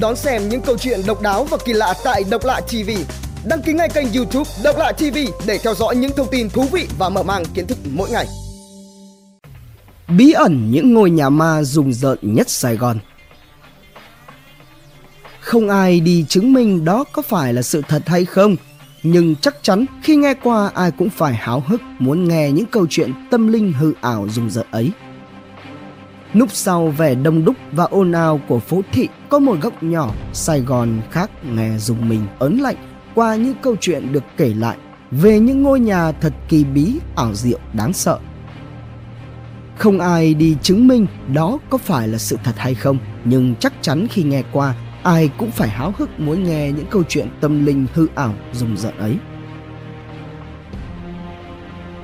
Đón xem những câu chuyện độc đáo và kỳ lạ tại Độc Lạ TV. Đăng ký ngay kênh YouTube Độc Lạ TV để theo dõi những thông tin thú vị và mở mang kiến thức mỗi ngày. Bí ẩn những ngôi nhà ma rùng rợn nhất Sài Gòn Không ai đi chứng minh đó có phải là sự thật hay không, nhưng chắc chắn khi nghe qua ai cũng phải háo hức muốn nghe những câu chuyện tâm linh hư ảo rùng rợn ấy. Núp sau vẻ đông đúc và ồn ào của phố thị có một góc nhỏ Sài Gòn khác nghe dùng mình ớn lạnh qua những câu chuyện được kể lại về những ngôi nhà thật kỳ bí, ảo diệu, đáng sợ. Không ai đi chứng minh đó có phải là sự thật hay không, nhưng chắc chắn khi nghe qua, ai cũng phải háo hức muốn nghe những câu chuyện tâm linh hư ảo rùng rợn ấy.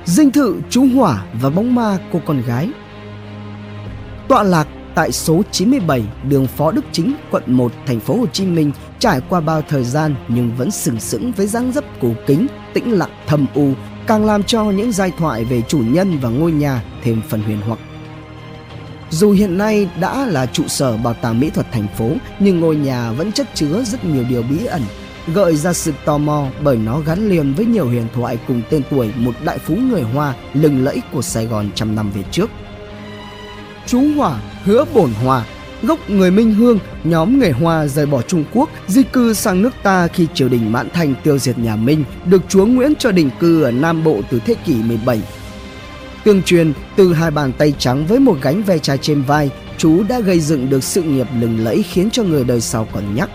Dinh thự chú hỏa và bóng ma cô con gái Tọa lạc tại số 97 đường Phó Đức Chính, quận 1, thành phố Hồ Chí Minh trải qua bao thời gian nhưng vẫn sừng sững với dáng dấp cổ kính, tĩnh lặng thầm u, càng làm cho những giai thoại về chủ nhân và ngôi nhà thêm phần huyền hoặc. Dù hiện nay đã là trụ sở bảo tàng mỹ thuật thành phố, nhưng ngôi nhà vẫn chất chứa rất nhiều điều bí ẩn, gợi ra sự tò mò bởi nó gắn liền với nhiều huyền thoại cùng tên tuổi một đại phú người Hoa lừng lẫy của Sài Gòn trăm năm về trước. Chú Hỏa hứa bổn hòa gốc người Minh Hương, nhóm người Hoa rời bỏ Trung Quốc, di cư sang nước ta khi triều đình Mãn Thành tiêu diệt nhà Minh, được chúa Nguyễn cho định cư ở Nam Bộ từ thế kỷ 17. Tương truyền, từ hai bàn tay trắng với một gánh ve chai trên vai, chú đã gây dựng được sự nghiệp lừng lẫy khiến cho người đời sau còn nhắc.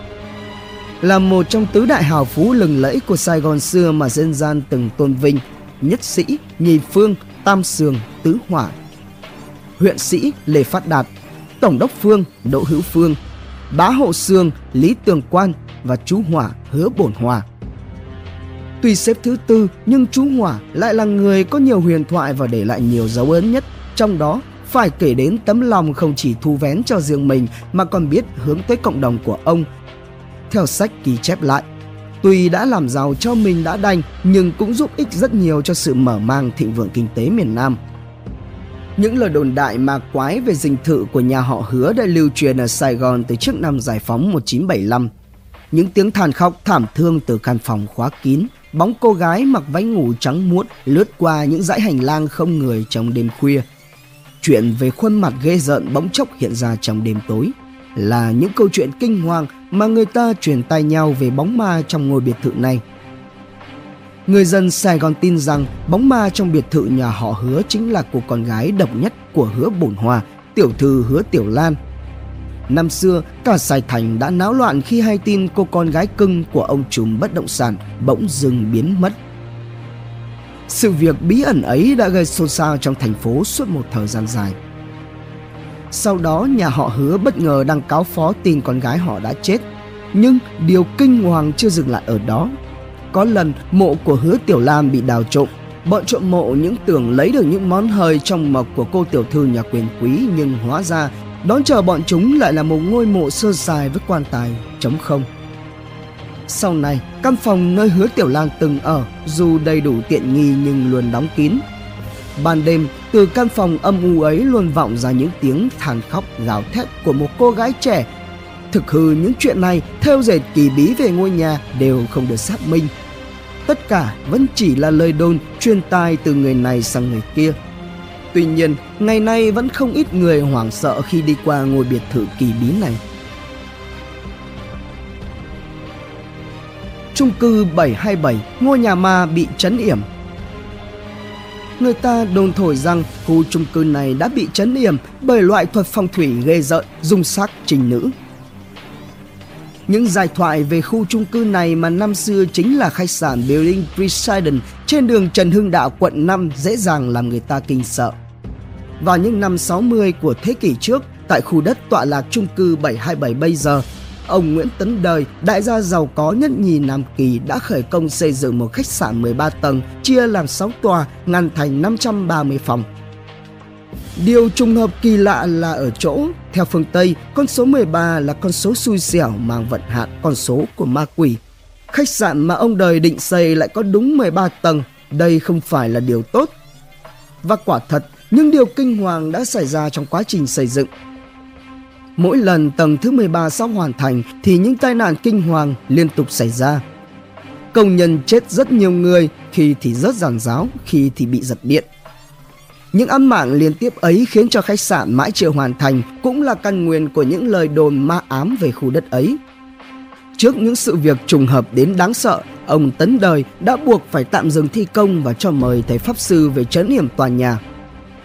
Là một trong tứ đại hào phú lừng lẫy của Sài Gòn xưa mà dân gian từng tôn vinh, nhất sĩ, nhì phương, tam sường, tứ hỏa, huyện sĩ Lê Phát Đạt, tổng đốc Phương Đỗ Hữu Phương, bá hộ Sương Lý Tường Quan và chú Hỏa Hứa Bổn Hòa. Tuy xếp thứ tư nhưng chú Hỏa lại là người có nhiều huyền thoại và để lại nhiều dấu ấn nhất, trong đó phải kể đến tấm lòng không chỉ thu vén cho riêng mình mà còn biết hướng tới cộng đồng của ông. Theo sách ghi chép lại, tuy đã làm giàu cho mình đã đành nhưng cũng giúp ích rất nhiều cho sự mở mang thịnh vượng kinh tế miền Nam. Những lời đồn đại ma quái về dinh thự của nhà họ hứa đã lưu truyền ở Sài Gòn từ trước năm giải phóng 1975. Những tiếng than khóc thảm thương từ căn phòng khóa kín, bóng cô gái mặc váy ngủ trắng muốt lướt qua những dãy hành lang không người trong đêm khuya. Chuyện về khuôn mặt ghê rợn bỗng chốc hiện ra trong đêm tối là những câu chuyện kinh hoàng mà người ta truyền tay nhau về bóng ma trong ngôi biệt thự này. Người dân Sài Gòn tin rằng bóng ma trong biệt thự nhà họ hứa chính là cô con gái độc nhất của hứa bổn hòa, tiểu thư hứa tiểu lan. Năm xưa, cả Sài Thành đã náo loạn khi hay tin cô con gái cưng của ông trùm bất động sản bỗng dừng biến mất. Sự việc bí ẩn ấy đã gây xôn xao trong thành phố suốt một thời gian dài. Sau đó nhà họ hứa bất ngờ đăng cáo phó tin con gái họ đã chết. Nhưng điều kinh hoàng chưa dừng lại ở đó có lần mộ của hứa Tiểu Lam bị đào trộm Bọn trộm mộ những tưởng lấy được những món hời trong mộc của cô tiểu thư nhà quyền quý nhưng hóa ra đón chờ bọn chúng lại là một ngôi mộ sơ sài với quan tài trống không. Sau này, căn phòng nơi hứa Tiểu Lam từng ở dù đầy đủ tiện nghi nhưng luôn đóng kín. Ban đêm, từ căn phòng âm u ấy luôn vọng ra những tiếng than khóc gào thét của một cô gái trẻ Thực hư những chuyện này theo dệt kỳ bí về ngôi nhà đều không được xác minh. Tất cả vẫn chỉ là lời đồn truyền tai từ người này sang người kia. Tuy nhiên, ngày nay vẫn không ít người hoảng sợ khi đi qua ngôi biệt thự kỳ bí này. Trung cư 727, ngôi nhà ma bị chấn yểm. Người ta đồn thổi rằng khu trung cư này đã bị chấn yểm bởi loại thuật phong thủy ghê rợn, dung sắc trình nữ những giải thoại về khu chung cư này mà năm xưa chính là khách sạn Building presiden trên đường Trần Hưng Đạo quận 5 dễ dàng làm người ta kinh sợ. Vào những năm 60 của thế kỷ trước, tại khu đất tọa lạc chung cư 727 bây giờ, ông Nguyễn Tấn Đời, đại gia giàu có nhất nhì Nam Kỳ đã khởi công xây dựng một khách sạn 13 tầng chia làm 6 tòa ngăn thành 530 phòng Điều trùng hợp kỳ lạ là ở chỗ, theo phương Tây, con số 13 là con số xui xẻo mang vận hạn con số của ma quỷ. Khách sạn mà ông đời định xây lại có đúng 13 tầng, đây không phải là điều tốt. Và quả thật, những điều kinh hoàng đã xảy ra trong quá trình xây dựng. Mỗi lần tầng thứ 13 sắp hoàn thành thì những tai nạn kinh hoàng liên tục xảy ra. Công nhân chết rất nhiều người, khi thì rất giàn giáo, khi thì bị giật điện. Những âm mạng liên tiếp ấy khiến cho khách sạn mãi chưa hoàn thành cũng là căn nguyên của những lời đồn ma ám về khu đất ấy. Trước những sự việc trùng hợp đến đáng sợ, ông Tấn Đời đã buộc phải tạm dừng thi công và cho mời thầy Pháp Sư về chấn niệm tòa nhà.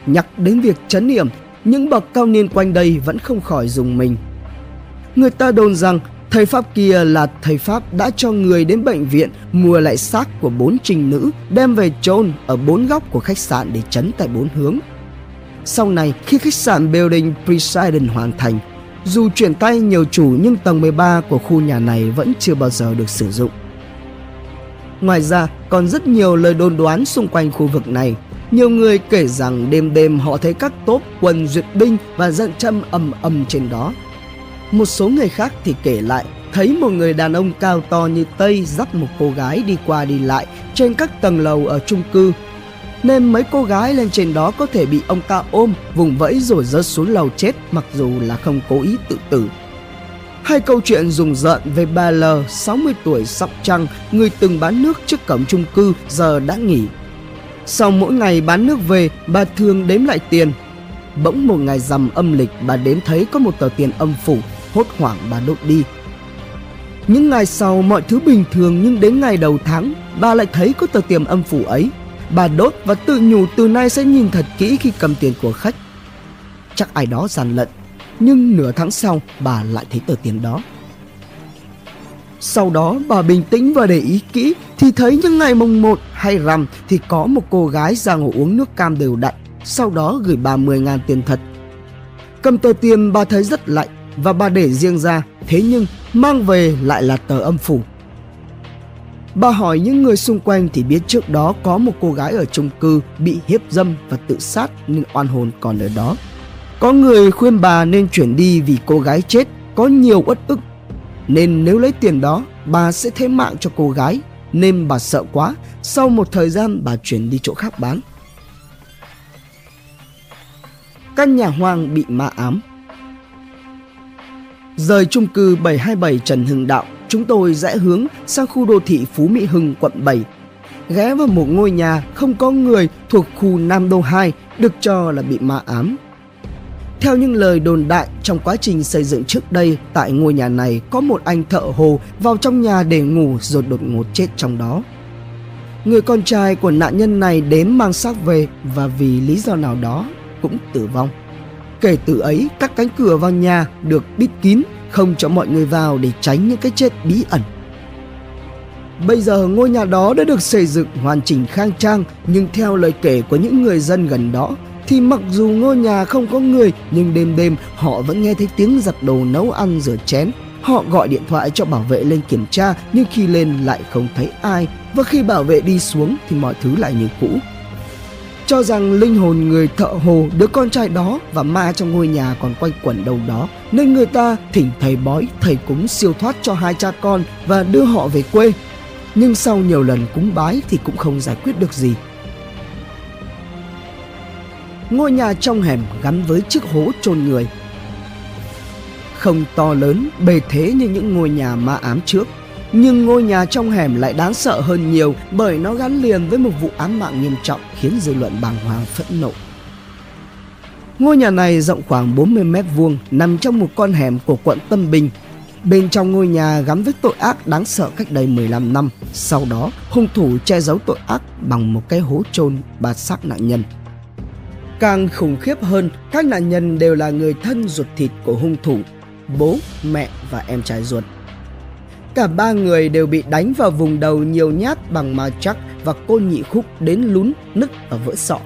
Nhắc đến việc chấn niệm những bậc cao niên quanh đây vẫn không khỏi dùng mình. Người ta đồn rằng thầy Pháp kia là thầy Pháp đã cho người đến bệnh viện mua lại xác của bốn trinh nữ đem về chôn ở bốn góc của khách sạn để chấn tại bốn hướng. Sau này, khi khách sạn Building President hoàn thành, dù chuyển tay nhiều chủ nhưng tầng 13 của khu nhà này vẫn chưa bao giờ được sử dụng. Ngoài ra, còn rất nhiều lời đồn đoán xung quanh khu vực này. Nhiều người kể rằng đêm đêm họ thấy các tốp quân duyệt binh và dân châm ầm ầm trên đó. Một số người khác thì kể lại thấy một người đàn ông cao to như Tây dắt một cô gái đi qua đi lại trên các tầng lầu ở chung cư nên mấy cô gái lên trên đó có thể bị ông ta ôm, vùng vẫy rồi rớt xuống lầu chết mặc dù là không cố ý tự tử. Hai câu chuyện rùng rợn về bà L, 60 tuổi Sóc Trăng, người từng bán nước trước cổng chung cư giờ đã nghỉ. Sau mỗi ngày bán nước về, bà thường đếm lại tiền. Bỗng một ngày rằm âm lịch bà đếm thấy có một tờ tiền âm phủ, hốt hoảng bà đốt đi. Những ngày sau mọi thứ bình thường nhưng đến ngày đầu tháng, bà lại thấy có tờ tiền âm phủ ấy Bà đốt và tự nhủ từ nay sẽ nhìn thật kỹ khi cầm tiền của khách. Chắc ai đó gian lận, nhưng nửa tháng sau bà lại thấy tờ tiền đó. Sau đó bà bình tĩnh và để ý kỹ thì thấy những ngày mùng 1 hay rằm thì có một cô gái ra ngồi uống nước cam đều đặn, sau đó gửi bà 10 ngàn tiền thật. Cầm tờ tiền bà thấy rất lạnh và bà để riêng ra, thế nhưng mang về lại là tờ âm phủ Bà hỏi những người xung quanh thì biết trước đó có một cô gái ở chung cư bị hiếp dâm và tự sát nên oan hồn còn ở đó. Có người khuyên bà nên chuyển đi vì cô gái chết có nhiều uất ức. Nên nếu lấy tiền đó, bà sẽ thế mạng cho cô gái. Nên bà sợ quá, sau một thời gian bà chuyển đi chỗ khác bán. Căn nhà hoang bị ma ám Rời chung cư 727 Trần Hưng Đạo chúng tôi rẽ hướng sang khu đô thị Phú Mỹ Hưng, quận 7. Ghé vào một ngôi nhà không có người thuộc khu Nam Đô 2 được cho là bị ma ám. Theo những lời đồn đại, trong quá trình xây dựng trước đây, tại ngôi nhà này có một anh thợ hồ vào trong nhà để ngủ rồi đột ngột chết trong đó. Người con trai của nạn nhân này đến mang xác về và vì lý do nào đó cũng tử vong. Kể từ ấy, các cánh cửa vào nhà được bít kín không cho mọi người vào để tránh những cái chết bí ẩn. Bây giờ ngôi nhà đó đã được xây dựng hoàn chỉnh khang trang nhưng theo lời kể của những người dân gần đó thì mặc dù ngôi nhà không có người nhưng đêm đêm họ vẫn nghe thấy tiếng giặt đồ nấu ăn rửa chén. Họ gọi điện thoại cho bảo vệ lên kiểm tra nhưng khi lên lại không thấy ai và khi bảo vệ đi xuống thì mọi thứ lại như cũ cho rằng linh hồn người thợ hồ, đứa con trai đó và ma trong ngôi nhà còn quay quẩn đâu đó, nên người ta thỉnh thầy bói, thầy cúng siêu thoát cho hai cha con và đưa họ về quê. Nhưng sau nhiều lần cúng bái thì cũng không giải quyết được gì. Ngôi nhà trong hẻm gắn với chiếc hố chôn người. Không to lớn, bề thế như những ngôi nhà ma ám trước nhưng ngôi nhà trong hẻm lại đáng sợ hơn nhiều bởi nó gắn liền với một vụ án mạng nghiêm trọng khiến dư luận bàng hoàng phẫn nộ. Ngôi nhà này rộng khoảng 40 mét vuông, nằm trong một con hẻm của quận Tân Bình. Bên trong ngôi nhà gắn với tội ác đáng sợ cách đây 15 năm. Sau đó, hung thủ che giấu tội ác bằng một cái hố chôn ba xác nạn nhân. Càng khủng khiếp hơn, các nạn nhân đều là người thân ruột thịt của hung thủ, bố, mẹ và em trai ruột. Cả ba người đều bị đánh vào vùng đầu nhiều nhát bằng ma chắc và côn nhị khúc đến lún, nứt và vỡ sọ.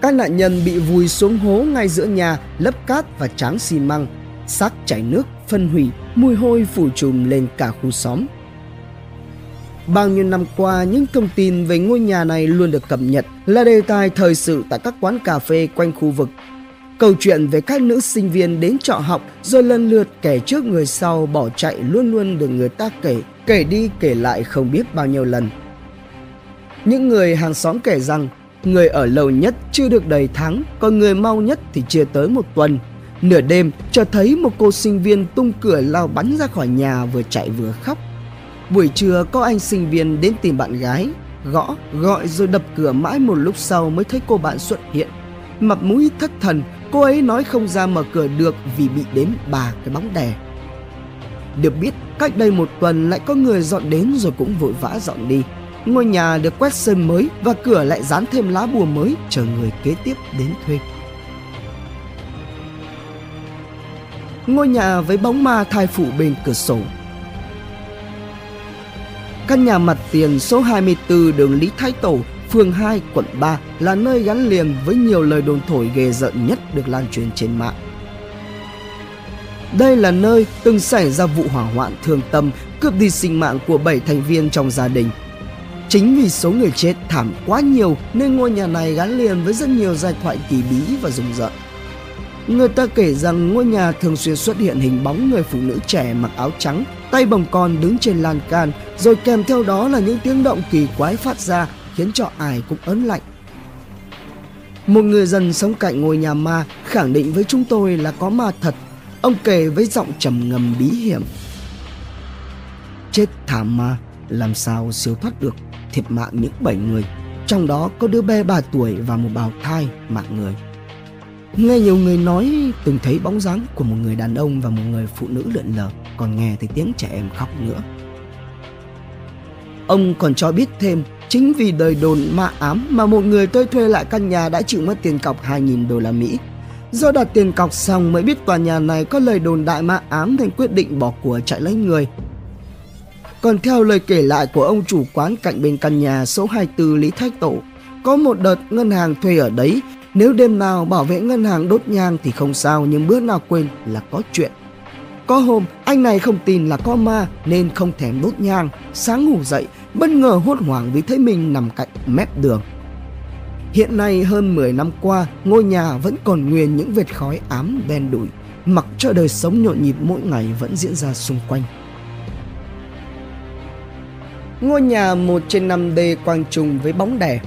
Các nạn nhân bị vùi xuống hố ngay giữa nhà, lấp cát và tráng xi măng, xác chảy nước, phân hủy, mùi hôi phủ trùm lên cả khu xóm. Bao nhiêu năm qua, những thông tin về ngôi nhà này luôn được cập nhật là đề tài thời sự tại các quán cà phê quanh khu vực Câu chuyện về các nữ sinh viên đến trọ học rồi lần lượt kể trước người sau bỏ chạy luôn luôn được người ta kể, kể đi kể lại không biết bao nhiêu lần. Những người hàng xóm kể rằng người ở lâu nhất chưa được đầy tháng, còn người mau nhất thì chưa tới một tuần. Nửa đêm, cho thấy một cô sinh viên tung cửa lao bắn ra khỏi nhà vừa chạy vừa khóc. Buổi trưa có anh sinh viên đến tìm bạn gái, gõ, gọi rồi đập cửa mãi một lúc sau mới thấy cô bạn xuất hiện. Mặt mũi thất thần, cô ấy nói không ra mở cửa được vì bị đến ba cái bóng đè. Được biết, cách đây một tuần lại có người dọn đến rồi cũng vội vã dọn đi. Ngôi nhà được quét sơn mới và cửa lại dán thêm lá bùa mới chờ người kế tiếp đến thuê. Ngôi nhà với bóng ma thai phụ bên cửa sổ Căn nhà mặt tiền số 24 đường Lý Thái Tổ, phường 2, quận 3 là nơi gắn liền với nhiều lời đồn thổi ghê rợn nhất được lan truyền trên mạng. Đây là nơi từng xảy ra vụ hỏa hoạn thương tâm cướp đi sinh mạng của 7 thành viên trong gia đình. Chính vì số người chết thảm quá nhiều nên ngôi nhà này gắn liền với rất nhiều giai thoại kỳ bí và rùng rợn. Người ta kể rằng ngôi nhà thường xuyên xuất hiện hình bóng người phụ nữ trẻ mặc áo trắng, tay bồng con đứng trên lan can, rồi kèm theo đó là những tiếng động kỳ quái phát ra khiến cho ai cũng ớn lạnh. Một người dân sống cạnh ngôi nhà ma khẳng định với chúng tôi là có ma thật. Ông kể với giọng trầm ngầm bí hiểm. Chết thảm ma, làm sao siêu thoát được, thiệt mạng những bảy người. Trong đó có đứa bé 3 tuổi và một bào thai mạng người. Nghe nhiều người nói từng thấy bóng dáng của một người đàn ông và một người phụ nữ lượn lờ, còn nghe thấy tiếng trẻ em khóc nữa. Ông còn cho biết thêm, chính vì đời đồn ma ám mà một người tôi thuê lại căn nhà đã chịu mất tiền cọc 2.000 đô la Mỹ. Do đặt tiền cọc xong mới biết tòa nhà này có lời đồn đại ma ám nên quyết định bỏ của chạy lấy người. Còn theo lời kể lại của ông chủ quán cạnh bên căn nhà số 24 Lý Thách Tổ, có một đợt ngân hàng thuê ở đấy nếu đêm nào bảo vệ ngân hàng đốt nhang thì không sao nhưng bữa nào quên là có chuyện. Có hôm anh này không tin là có ma nên không thèm đốt nhang. Sáng ngủ dậy bất ngờ hốt hoảng vì thấy mình nằm cạnh mép đường. Hiện nay hơn 10 năm qua ngôi nhà vẫn còn nguyên những vệt khói ám đen đủi mặc cho đời sống nhộn nhịp mỗi ngày vẫn diễn ra xung quanh. Ngôi nhà một trên 5D quang trùng với bóng đè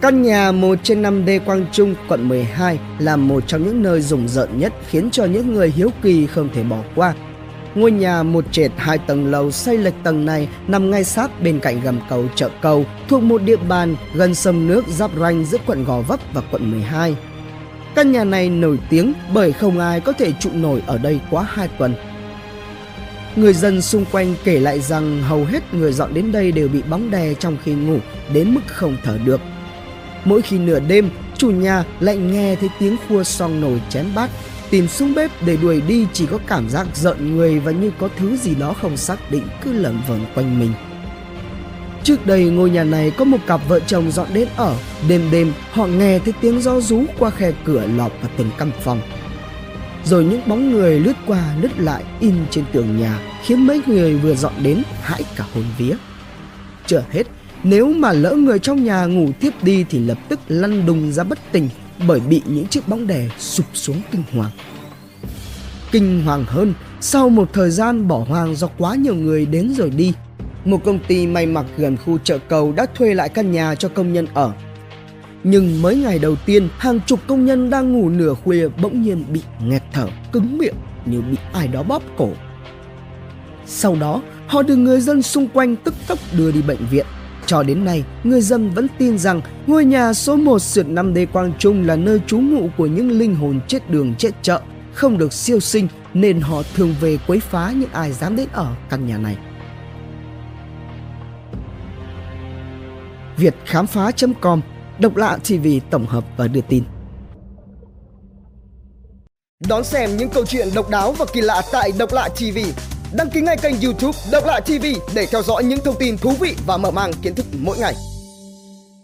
Căn nhà 1 trên 5D Quang Trung, quận 12 là một trong những nơi rùng rợn nhất khiến cho những người hiếu kỳ không thể bỏ qua. Ngôi nhà một trệt hai tầng lầu xây lệch tầng này nằm ngay sát bên cạnh gầm cầu chợ cầu thuộc một địa bàn gần sông nước giáp ranh giữa quận Gò Vấp và quận 12. Căn nhà này nổi tiếng bởi không ai có thể trụ nổi ở đây quá 2 tuần. Người dân xung quanh kể lại rằng hầu hết người dọn đến đây đều bị bóng đè trong khi ngủ đến mức không thở được Mỗi khi nửa đêm, chủ nhà lại nghe thấy tiếng khua song nồi chén bát. Tìm xuống bếp để đuổi đi chỉ có cảm giác giận người và như có thứ gì đó không xác định cứ lẩn vẩn quanh mình. Trước đây ngôi nhà này có một cặp vợ chồng dọn đến ở. Đêm đêm họ nghe thấy tiếng gió rú qua khe cửa lọt vào từng căn phòng. Rồi những bóng người lướt qua lướt lại in trên tường nhà khiến mấy người vừa dọn đến hãi cả hồn vía. Chưa hết, nếu mà lỡ người trong nhà ngủ tiếp đi thì lập tức lăn đùng ra bất tỉnh bởi bị những chiếc bóng đè sụp xuống kinh hoàng. Kinh hoàng hơn, sau một thời gian bỏ hoang do quá nhiều người đến rồi đi, một công ty may mặc gần khu chợ cầu đã thuê lại căn nhà cho công nhân ở. Nhưng mấy ngày đầu tiên, hàng chục công nhân đang ngủ nửa khuya bỗng nhiên bị nghẹt thở, cứng miệng như bị ai đó bóp cổ. Sau đó, họ được người dân xung quanh tức tốc đưa đi bệnh viện. Cho đến nay, người dân vẫn tin rằng ngôi nhà số 1 sượt 5D Quang Trung là nơi trú ngụ của những linh hồn chết đường chết chợ, không được siêu sinh nên họ thường về quấy phá những ai dám đến ở căn nhà này. Việt khám phá.com Độc lạ TV tổng hợp và đưa tin. Đón xem những câu chuyện độc đáo và kỳ lạ tại Độc lạ TV Đăng ký ngay kênh youtube Độc Lạ TV để theo dõi những thông tin thú vị và mở mang kiến thức mỗi ngày.